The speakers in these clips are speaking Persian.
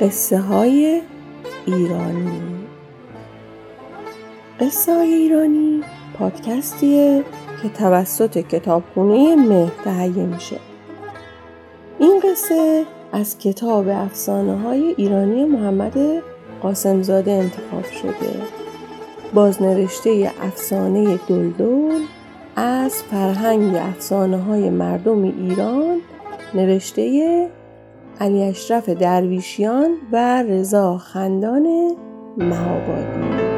قصه های ایرانی. قصه های ایرانی پادکستیه که توسط کتابخونه مه تهیه میشه. این قصه از کتاب افسانه های ایرانی محمد قاسمزاده انتخاب شده. بازنوشته افسانه دلدل از فرهنگ افسانه های مردم ایران نوشته علی اشرف درویشیان و رضا خندان مهابادی.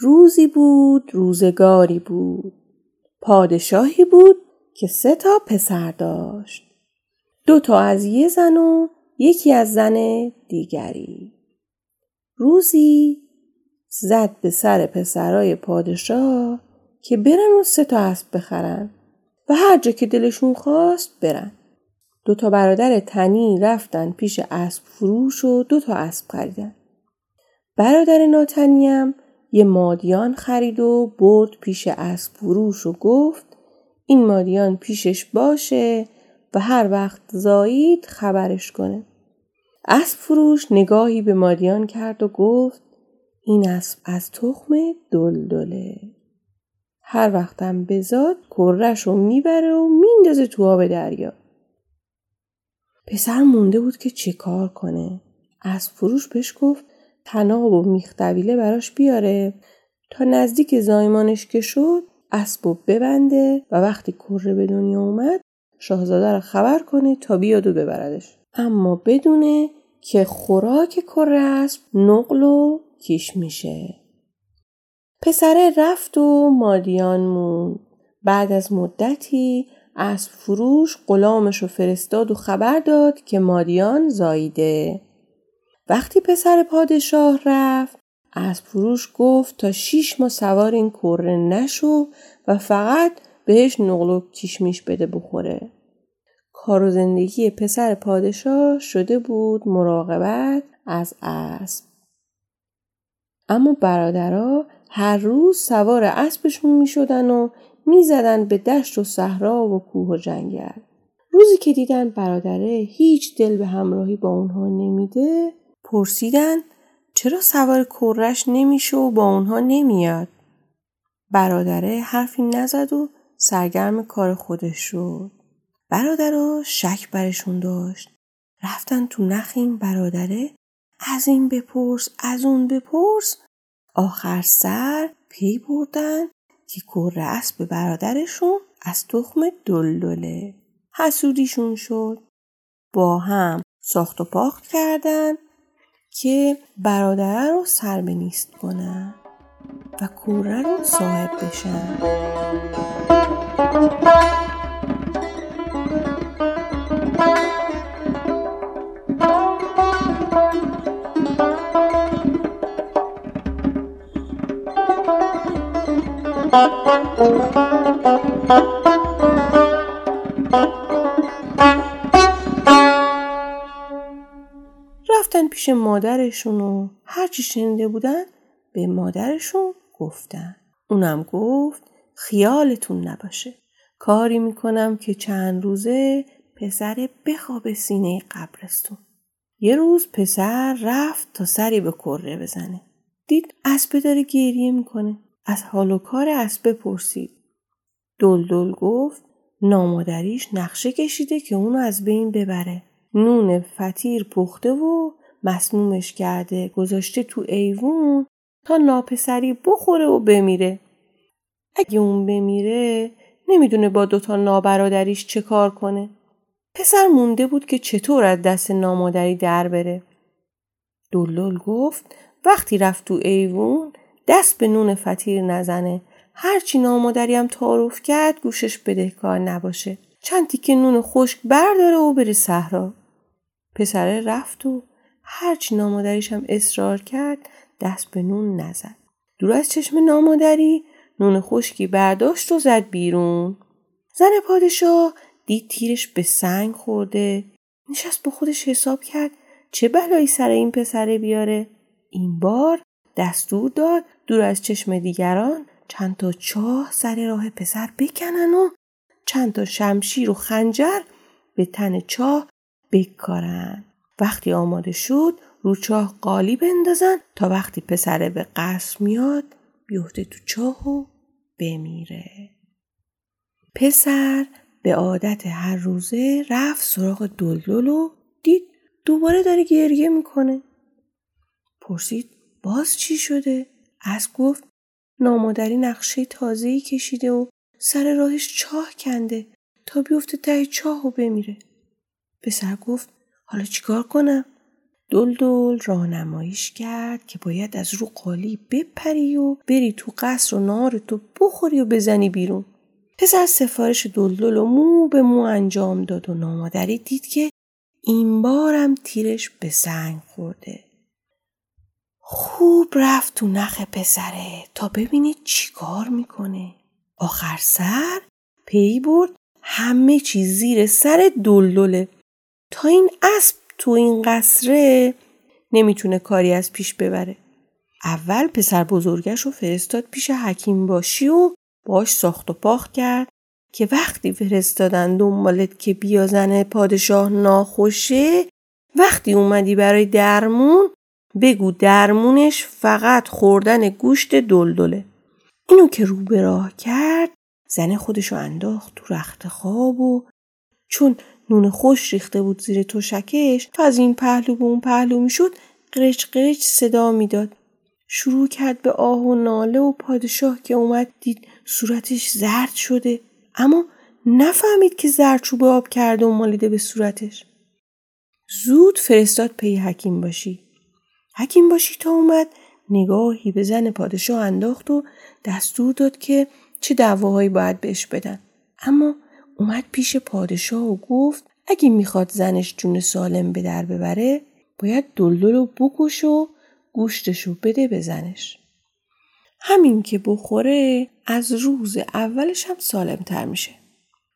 روزی بود روزگاری بود. پادشاهی بود که سه تا پسر داشت. دو تا از یه زن و یکی از زن دیگری. روزی زد به سر پسرای پادشاه که برن و سه تا اسب بخرن و هر جا که دلشون خواست برن. دو تا برادر تنی رفتن پیش اسب فروش و دو تا اسب خریدن. برادر ناتنیم یه مادیان خرید و برد پیش اسب فروش و گفت این مادیان پیشش باشه و هر وقت زایید خبرش کنه. اسب فروش نگاهی به مادیان کرد و گفت این اسب از تخم دلدله. هر وقتم بزاد کرش رو می‌بره و میندازه تو آب دریا. پسر مونده بود که چه کار کنه. از فروش بهش گفت تناب و میختویله براش بیاره تا نزدیک زایمانش که شد اسب و ببنده و وقتی کره به دنیا اومد شاهزاده رو خبر کنه تا بیاد و ببردش. اما بدونه که خوراک کره اسب نقل و کیش میشه. پسره رفت و مادیان موند. بعد از مدتی از فروش غلامش رو فرستاد و خبر داد که مادیان زاییده. وقتی پسر پادشاه رفت از فروش گفت تا شیش ماه سوار این کره نشو و فقط بهش نقل و کیشمیش بده بخوره. کار و زندگی پسر پادشاه شده بود مراقبت از اسب. اما برادرها هر روز سوار اسبشون می شدن و می زدن به دشت و صحرا و کوه و جنگل. روزی که دیدن برادره هیچ دل به همراهی با اونها نمیده پرسیدن چرا سوار کرش نمیشه و با اونها نمیاد؟ برادره حرفی نزد و سرگرم کار خودش شد. برادرها شک برشون داشت. رفتن تو نخ این برادره از این بپرس از اون بپرس. آخر سر پی بردن که کره اسب برادرشون از تخم دلدله. حسودیشون شد. با هم ساخت و پاخت کردن که برادره رو سر به نیست کنن و کوره رو صاحب بشن. رفتن پیش مادرشون و هرچی شنیده بودن به مادرشون گفتن. اونم گفت خیالتون نباشه. کاری می‌کنم که چند روزه پسر بخوابه سینه قبرستون. یه روز پسر رفت تا سری به کره بزنه. دید اسبه داره گریه می‌کنه. از حال و کار اسبه پرسید. دلدل گفت نامادریش نقشه کشیده که اونو از بین ببره. نون فتیر پخته و مسمومش کرده گذاشته تو ایوون تا ناپسری بخوره و بمیره. اگه اون بمیره نمی‌دونه با دوتا نابرادریش چه کار کنه. پسر مونده بود که چطور از دست نامادری در بره. دلول گفت وقتی رفت تو ایوون دست به نون فتیر نزنه. هرچی نامادری هم تعارف کرد گوشش بدهکار نباشه. چند تیکه نون خشک برداره و بره صحرا. پسره رفت و هرچی نامادریش هم اصرار کرد دست به نون نزد. دور از چشم نامادری نون خشکی برداشت و زد بیرون. زن پادشاه دید تیرش به سنگ خورده. نشست با خودش حساب کرد چه بلایی سر این پسره بیاره. این بار دستور داد دور از چشم دیگران چند تا چاه سر راه پسر بکنن و چند تا شمشیر و خنجر به تن چاه بکارن. وقتی آماده شد رو چاه قالی بندازن تا وقتی پسره به قصر میاد بیفته تو چاه و بمیره. پسر به عادت هر روزه رفت سراغ دلدل و دید دوباره داره گریه می‌کنه. پرسید باز چی شده؟ از گفت نامادری نقشه تازه‌ای کشیده و سر راهش چاه کنده تا بیفته ته چاه و بمیره. پسر گفت حالا چیکار کنم؟ دلدل راهنماییش کرد که باید از رو قالی بپری و بری تو قصر و نار تو بخوری و بزنی بیرون. پسر سفارش دلدل و مو به مو انجام داد و نامادری دید که این بارم تیرش به سنگ خورده. خوب رفت تو نخ پسره تا ببینید چیکار می‌کنه. آخر سر پی برد همه چیز زیر سر دلدله تا این اسب تو این قصره نمی‌تونه کاری از پیش ببره. اول پسر بزرگش رو فرستاد پیش حکیم باشی و باش ساخت و پاخت کرد که وقتی فرستادن دنبالت که بیا زن پادشاه ناخوشه وقتی اومدی برای درمون بگو درمونش فقط خوردن گوشت دلدله. اینو که رو به راه کرد زن خودشو انداخت تو رخت خواب و چون نون خوش ریخته بود زیر تشکش تا از این پهلو به اون پهلو می‌شد قرچ قرچ صدا می‌داد. شروع کرد به آه و ناله و پادشاه که اومد دید صورتش زرد شده. اما نفهمید که زرچوب آب کرده و مالیده به صورتش. زود فرستاد پی حکیم باشی. حکیم باشی تا اومد نگاهی به زن پادشاه انداخت و دستور داد که چه دعواهایی باید بهش بدن اما اومد پیش پادشاه و گفت اگه می‌خواد زنش جون سالم به در ببره باید دلدل رو بکش و گوشتشو بده به زنش. همین که بخوره از روز اولش هم سالم تر میشه.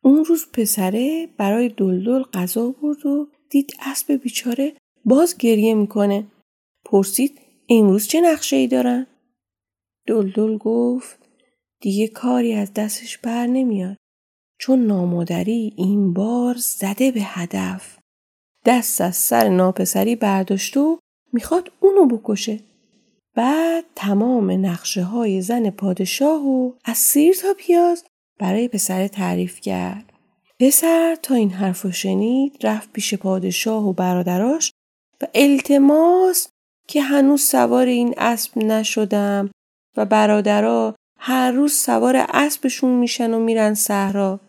اون روز پسره برای دلدل غذا برد و دید اسب بیچاره باز گریه می‌کنه. پرسید امروز چه نقشه ای دارن؟ دلدل گفت دیگه کاری از دستش بر نمیاد. چون نامادری این بار زده به هدف. دست از سر ناپسری برداشت و می‌خواد اونو بکشه. بعد تمام نقشه های زن پادشاه و از سیر تا پیاز برای پسر تعریف کرد. پسر تا این حرف شنید رفت پیش پادشاه و برادراش و التماس که هنوز سوار این اسب نشدم و برادرا هر روز سوار اسبشون میشن و میرن صحرا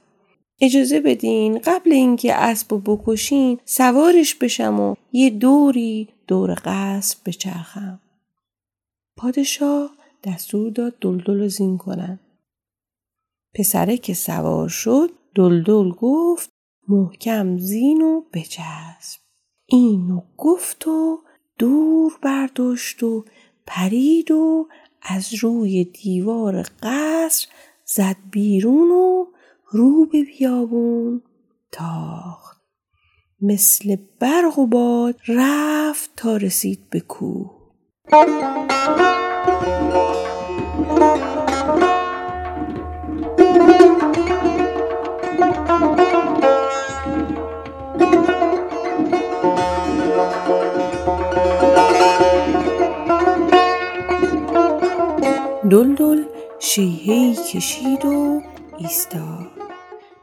اجازه بدین قبل اینکه اسب و بکشین سوارش بشم و یه دوری دور قصب بچرخم. پادشاه دستور داد دلدل زین کنن. پسره که سوار شد دلدل گفت محکم زین و بچسب. اینو گفت و دور برداشت و پرید و از روی دیوار قصر زد بیرون و رو به بیابون تاخت. مثل برق و باد رفت تا رسید به کوه. دلدل شیهی کشید و ایستاد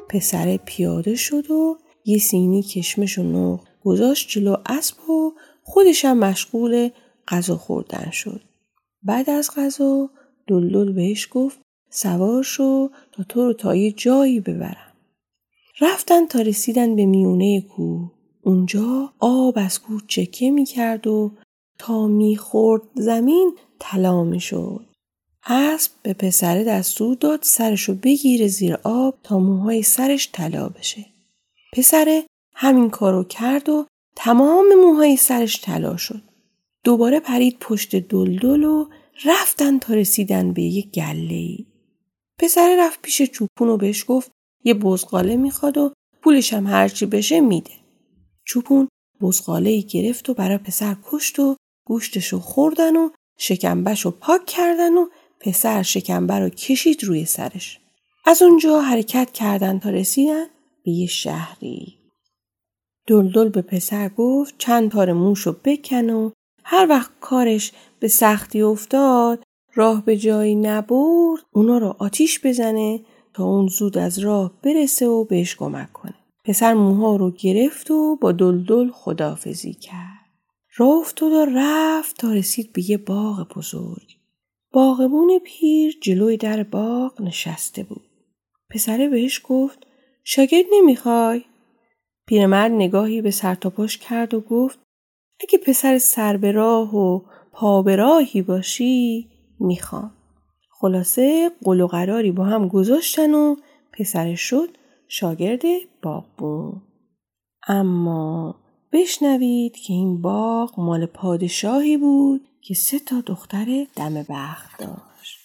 پسر پیاده شد و یه سینی کشمش و نوخ گذاشت جلو اسب و خودشم مشغول غذا خوردن شد. بعد از غذا دلدل بهش گفت سوار شو تا تو رو تا یه جایی ببرم. رفتن تا رسیدن به میونه کوه. اونجا آب از کوه چکه می کرد و تا می‌خورد زمین طلا می شد. اسب به پسره دستور داد سرشو بگیره زیر آب تا موهای سرش طلا بشه. پسره همین کارو کرد و تمام موهای سرش طلا شد. دوباره پرید پشت دلدل و رفتن تا رسیدن به یه گله ای. پسره رفت پیش چوپون و بهش گفت یه بزغاله می‌خواد و پولش هم هرچی بشه میده. چوپون بزغاله ای گرفت و برای پسر کشت و گوشتشو خوردن و شکمبش پاک کردن و پسر شکمبر رو کشید روی سرش. از اونجا حرکت کردن تا رسیدن به یه شهری. دلدل به پسر گفت چند تار موش رو بکن و هر وقت کارش به سختی افتاد راه به جایی نبرد اونا رو آتیش بزنه تا اون زود از راه برسه و بهش کمک کنه. پسر موها رو گرفت و با دلدل خدافزی کرد. راه افتاد و رفت تا رسید به یه باغ بزرگ. باغبون پیر جلوی در باغ نشسته بود. پسره بهش گفت شاگرد نمی‌خوای؟ پیرمرد نگاهی به سرتاپاش کرد و گفت اگه پسر سر به راه و پا به راهی باشی می‌خوام. خلاصه قل و قراری با هم گذاشتن و پسرش شد شاگرد باغبون. اما بشنوید که این باغ مال پادشاهی بود که سه تا دختر دم بخت داشت.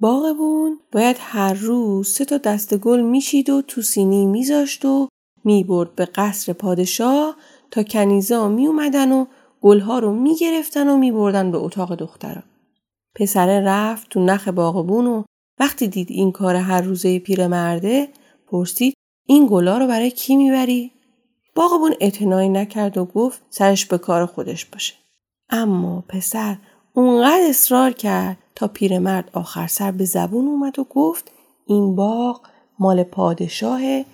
باغبون باید هر روز سه تا دست گل میشید و تو سینی میذاشت و می‌برد به قصر پادشاه تا کنیزا می اومدن و گلها رو می‌گرفتن و میبردن به اتاق دخترا. پسره رفت تو نخ باغبون و وقتی دید این کار هر روزه پیرمرده پرسید این گلا رو برای کی می‌بری؟ باغبون اعتنایی نکرد و گفت سرش به کار خودش باشه. اما پسر اونقدر اصرار کرد تا پیرمرد آخر سر به زبون اومد و گفت این باغ مال پادشاهه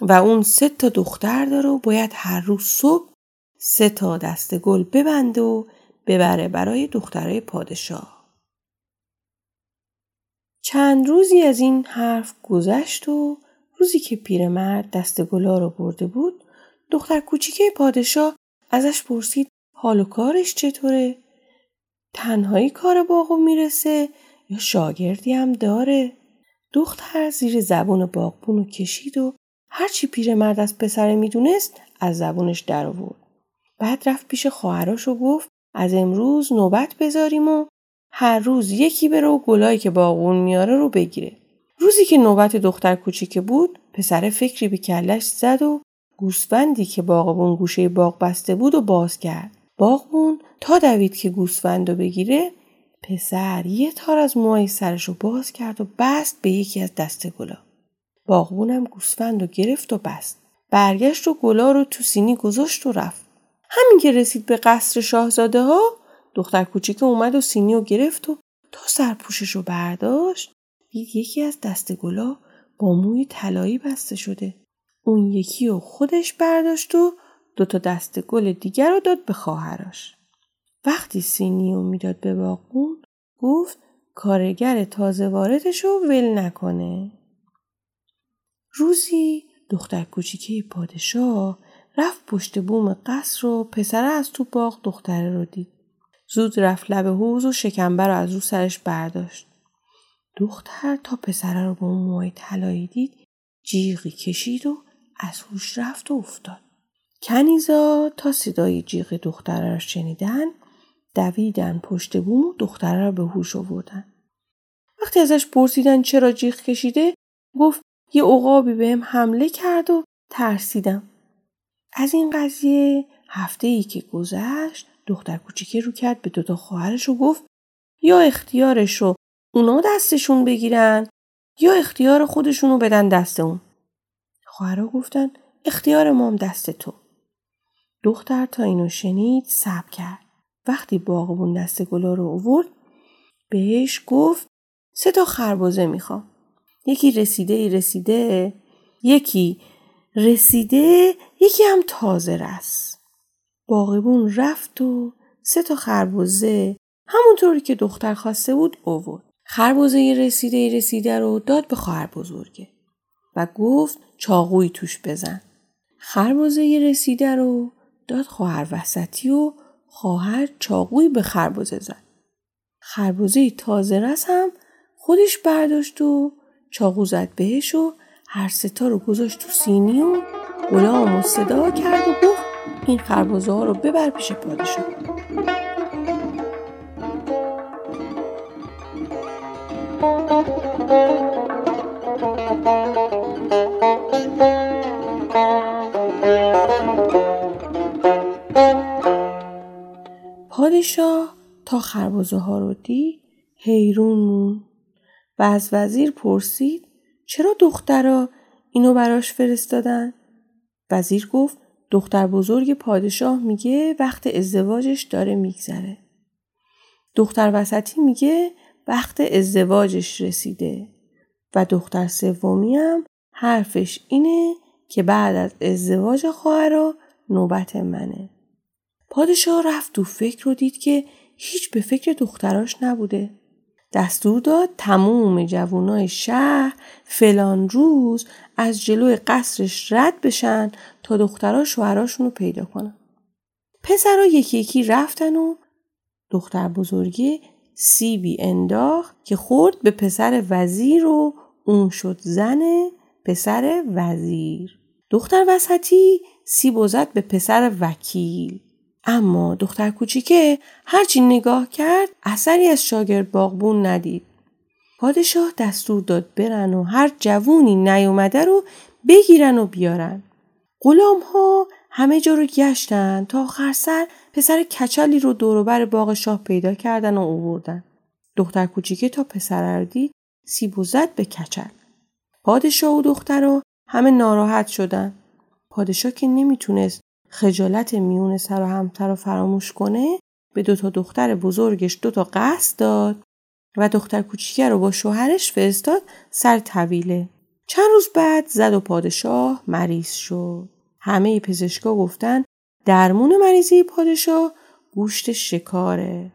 و اون سه تا دختر داره و باید هر روز صبح سه تا دست گل ببنده و ببره برای دخترای پادشاه. چند روزی از این حرف گذشت و روزی که پیرمرد دست گلا رو برده بود دختر کوچیکه پادشاه ازش پرسید حال و کارش چطوره؟ تنهایی کار باغو می‌رسه یا شاگردی هم داره؟ دختر زیر زبون باغبون رو کشید و هرچی پیرمرد از پسر می‌دونست از زبونش در آورد. بعد رفت پیش خواهراش و گفت از امروز نوبت بذاریم و هر روز یکی بره و گلایی که باغون میاره رو بگیره. روزی که نوبت دختر کوچیکه بود پسر فکری به کلش زد و گوسفندی که باغبون گوشه باغ بسته بود و باز کرد. باغبون تا دوید که گوسفند بگیره پسر یه تار از موهای سرش رو باز کرد و بست به یکی از دست گلا. باغبونم گوسفند رو گرفت و بست. برگشت و گلا رو تو سینی گذاشت و رفت. همین که رسید به قصر شاهزاده ها دختر کوچیک اومد و سینی رو گرفت و تا سرپوشش رو برداشت دید یکی از دست گلا با موی طلایی بسته شده. اون یکی رو خودش برداشت و دو تا دست گل دیگر رو داد به خواهرش. وقتی سینی رو می‌داد به باقون گفت کارگر تازه واردش رو ول نکنه. روزی دختر کوچیکه پادشاه رفت پشت بوم قصر و پسره از تو باغ دختره رو دید. زود رفت لب حوز و شکمبر رو از رو سرش برداشت. دختر تا پسره رو با اون موهای طلایی دید جیغی کشید و از هوش رفت و افتاد. کنیزا تا صدای جیغ دختره را شنیدن دویدن پشت بوم و دختره را به هوش آوردن. وقتی ازش پرسیدن چرا جیغ کشیده گفت یه عقابی بهم حمله کرد و ترسیدم. از این قضیه هفته ای که گذشت دختر کوچیکه رو کرد به دوتا خواهرش و گفت یا اختیارش رو اونا دستشون بگیرن یا اختیار خودشونو بدن دست اون. خواهرها گفتن اختیار مام دست تو. دختر تا اینو شنید سب کرد. وقتی باغبون دست گلا رو اوورد بهش گفت سه تا خربزه می‌خوام. یکی رسیده ای رسیده یکی رسیده یکی هم تازه رس. باغبون رفت و سه تا خربزه همونطوری که دختر خواسته بود اوورد. خربزه رسیده رسیده رو داد به خواهر بزرگه و گفت چاقوی توش بزن. خربزه رسیده رو داد خواهر وسطی و خواهر چاقوی به خربزه زد. خربزه تازه رس هم خودش برداشت و چاقو زد بهش و هر ستا رو گذاشت تو سینی و غلام و صدا کرد و گفت این خربزه ها رو ببر پیش پادشاه. پادشاه تا خربزه ها رو دید حیرون مون و از وزیر پرسید چرا دخترا اینو براش فرستادن؟ وزیر گفت دختر بزرگ پادشاه میگه وقت ازدواجش داره میگذره. دختر وسطی میگه وقت ازدواجش رسیده و دختر سومی هم حرفش اینه که بعد از ازدواج خواهرا نوبت منه. پادشاه رفت تو فکر رو دید که هیچ به فکر دختراش نبوده. دستور داد تموم جوانای شهر فلان روز از جلوی قصرش رد بشن تا دخترها شوهراشون رو پیدا کنن. پسرها یکی یکی رفتن و دختر بزرگی سیبی انداخت که خورد به پسر وزیر و اون شد زن پسر وزیر. دختر وسطی سیب زد به پسر وکیل. اما دختر کوچیکه هرچی نگاه کرد اثری از شاگرد باغبون ندید. پادشاه دستور داد برن و هر جوونی نیومده رو بگیرن و بیارن. غلام ها همه جا رو گشتن تا آخر سر پسر کچلی رو دوروبر باغ شاه پیدا کردن و اووردن. دختر کوچیکه تا پسر رو دید سیب و زد به کچل. پادشاه و دختر همه ناراحت شدن. پادشاه که نمی‌تونست خجالت میون سر و همتر رو فراموش کنه به دوتا دختر بزرگش دوتا قصد داد و دختر کوچیکه رو با شوهرش فرستاد سر طویله. چند روز بعد زد و پادشاه مریض شد. همه پزشکا گفتن درمون مریضی پادشاه گوشت شکاره.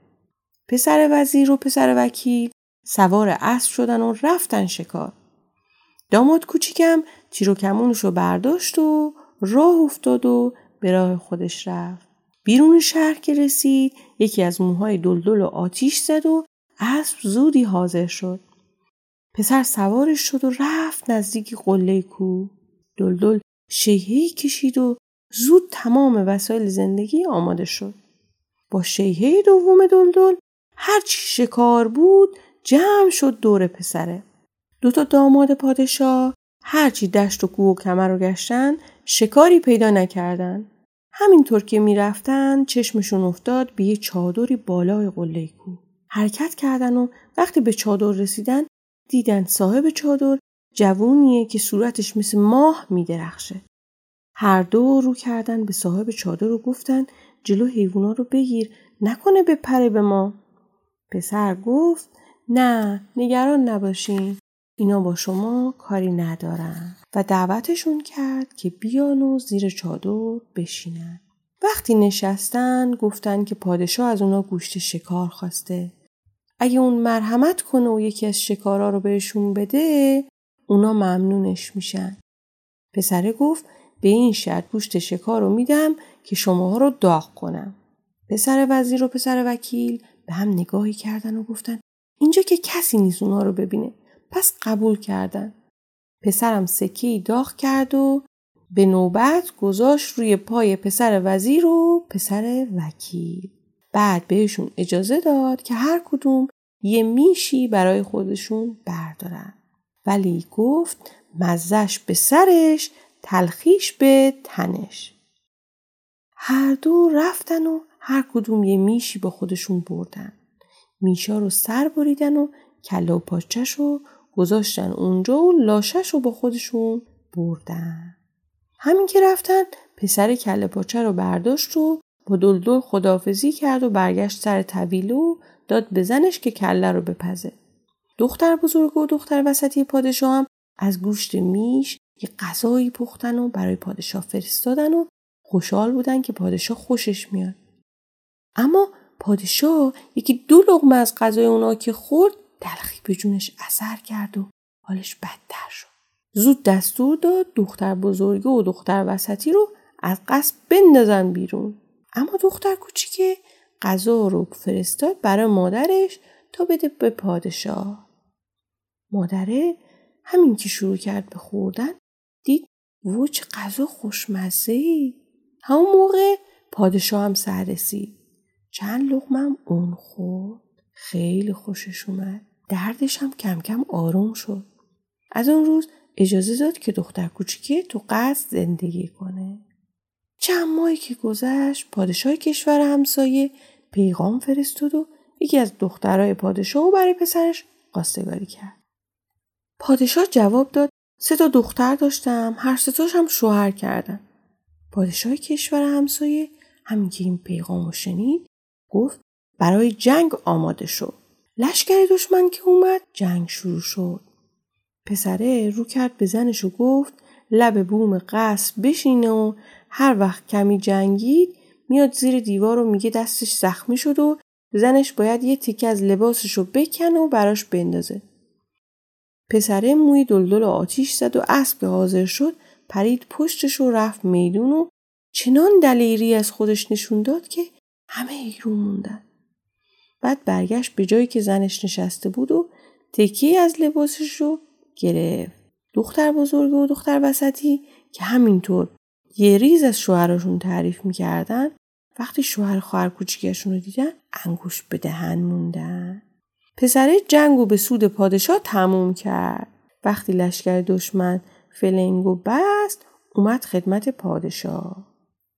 پسر وزیر و پسر وکیل سوار اسب شدن و رفتن شکار. داماد کوچیکم تیر و کمونش رو برداشت و راه افتاد و به راه خودش رفت. بیرون شهر که رسید یکی از موهای دلدل و آتیش زد و اسب زودی حاضر شد. پسر سوارش شد و رفت نزدیک قله کو. دلدل شیهی کشید و زود تمام وسایل زندگی آماده شد. با شیهه دوم دلدل هرچی شکار بود جمع شد دور پسره. دوتا داماد پادشاه هرچی دشت و کوه و کمر رو گشتن شکاری پیدا نکردن. همینطور که می‌رفتن چشمشون افتاد به یه چادری بالای قله کو. حرکت کردن و وقتی به چادر رسیدن دیدن صاحب چادر جوونیه که صورتش مثل ماه میدرخشه. هر دو رو کردن به صاحب چادر و گفتن جلو حیوونا رو بگیر نکنه به پره به ما. پسر گفت نه نگران نباشین اینا با شما کاری ندارن و دعوتشون کرد که بیان و زیر چادر بشینن. وقتی نشستن گفتن که پادشاه از اونا گوشت شکار خواسته. اگه اون مرحمت کنه و یکی از شکارا رو بهشون بده اونا ممنونش میشن. پسره گفت به این شرط گوشت شکار رو میدم که شماها رو داغ کنم. پسر وزیر و پسر وکیل به هم نگاهی کردن و گفتن اینجا که کسی نیست اونا رو ببینه. پس قبول کردن. پسرم سکی داغ کرد و به نوبت گذاشت روی پای پسر وزیر و پسر وکیل. بعد بهشون اجازه داد که هر کدوم یه میشی برای خودشون بردارن. ولی گفت مزش به سرش تلخیش به تنش. هر دو رفتن و هر کدوم یه میشی با خودشون بردن. میشا رو سر بریدن و کله و پاچش رو گذاشتن اونجا و لاشش رو با خودشون بردن. همین که رفتن پسر کله پاچه رو برداشت و با دلدل خدافزی کرد و برگشت سر طویله و داد به زنش که کله رو بپزه. دختر بزرگ و دختر وسطی پادشاه هم از گوشت میش یه غذایی پختن و برای پادشاه فرستادن و خوشحال بودن که پادشاه خوشش میاد. اما پادشاه یکی دو لغمه از غذای اونا که خورد تلخی به جونش اثر کرد و حالش بدتر شد. زود دستور داد دختر بزرگه و دختر وسطی رو از قصد بندازن بیرون. اما دختر کوچیکه غذا رو فرستاد برای مادرش تا بده به پادشاه. مادره همین که شروع کرد به خوردن دید وچ غذا خوشمزه ای. همون موقع پادشاه هم سر رسید. چند لغمم اون خورد. خیلی خوشش اومد. دردش هم کم کم آروم شد. از اون روز اجازه داد که دختر کوچیکه تو قصد زندگی کنه. چند ماهی که گذشت پادشاه کشور همسایه پیغام فرستاد و یکی از دخترای پادشاه و برای پسرش قاستگاری کرد. پادشاه جواب داد سه تا دختر داشتم هر ستاش هم شوهر کردن. پادشاه کشور همسایه همین که این پیغام شنید گفت برای جنگ آماده شد. لشکر دشمن که اومد جنگ شروع شد. پسره رو کرد به زنش و گفت لب بوم قصر بشینه و هر وقت کمی جنگید میاد زیر دیوار و میگه دستش زخمی شد و زنش باید یه تیکه از لباسش رو بکنه و براش بندازه. پسره موی دلدل و آتیش زد و اسب که حاضر شد پرید پشتش و رفت میدون و چنان دلیری از خودش نشون داد که همه ایرون موندن. بعد برگشت به جایی که زنش نشسته بود و تکی از لباسش رو گرفت. دختر بزرگ و دختر وسطی که همینطور یه ریز از شوهرشون تعریف می‌کردن وقتی شوهر خواهر کوچیکشون رو دیدن انگوش به دهن موندن. پسره جنگ و به سود پادشاه تموم کرد. وقتی لشکر دشمن فلنگو بست اومد خدمت پادشاه.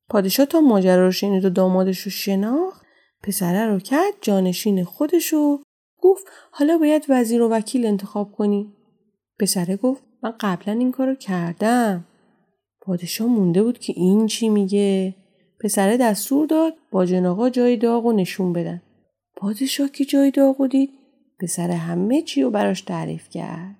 پادشاه تا ماجرا رو شنید و دامادش رو شناخت پسره رو کرد جانشین خودشو گفت حالا باید وزیر و وکیل انتخاب کنی. پسره گفت من قبلا این کارو کردم. پادشاه مونده بود که این چی میگه؟ پسره دستور داد با جناقا جای داغ و نشون بدن. پادشاه که جای داغ دید پسر همه چی رو براش تعریف کرد.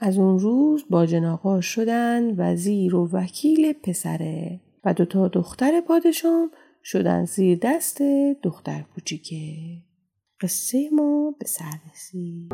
از اون روز با جناقا شدن وزیر و وکیل پسره و دوتا دختر پادشاه شدن زیر دست دختر کوچیکه. قصه ما به سر رسید.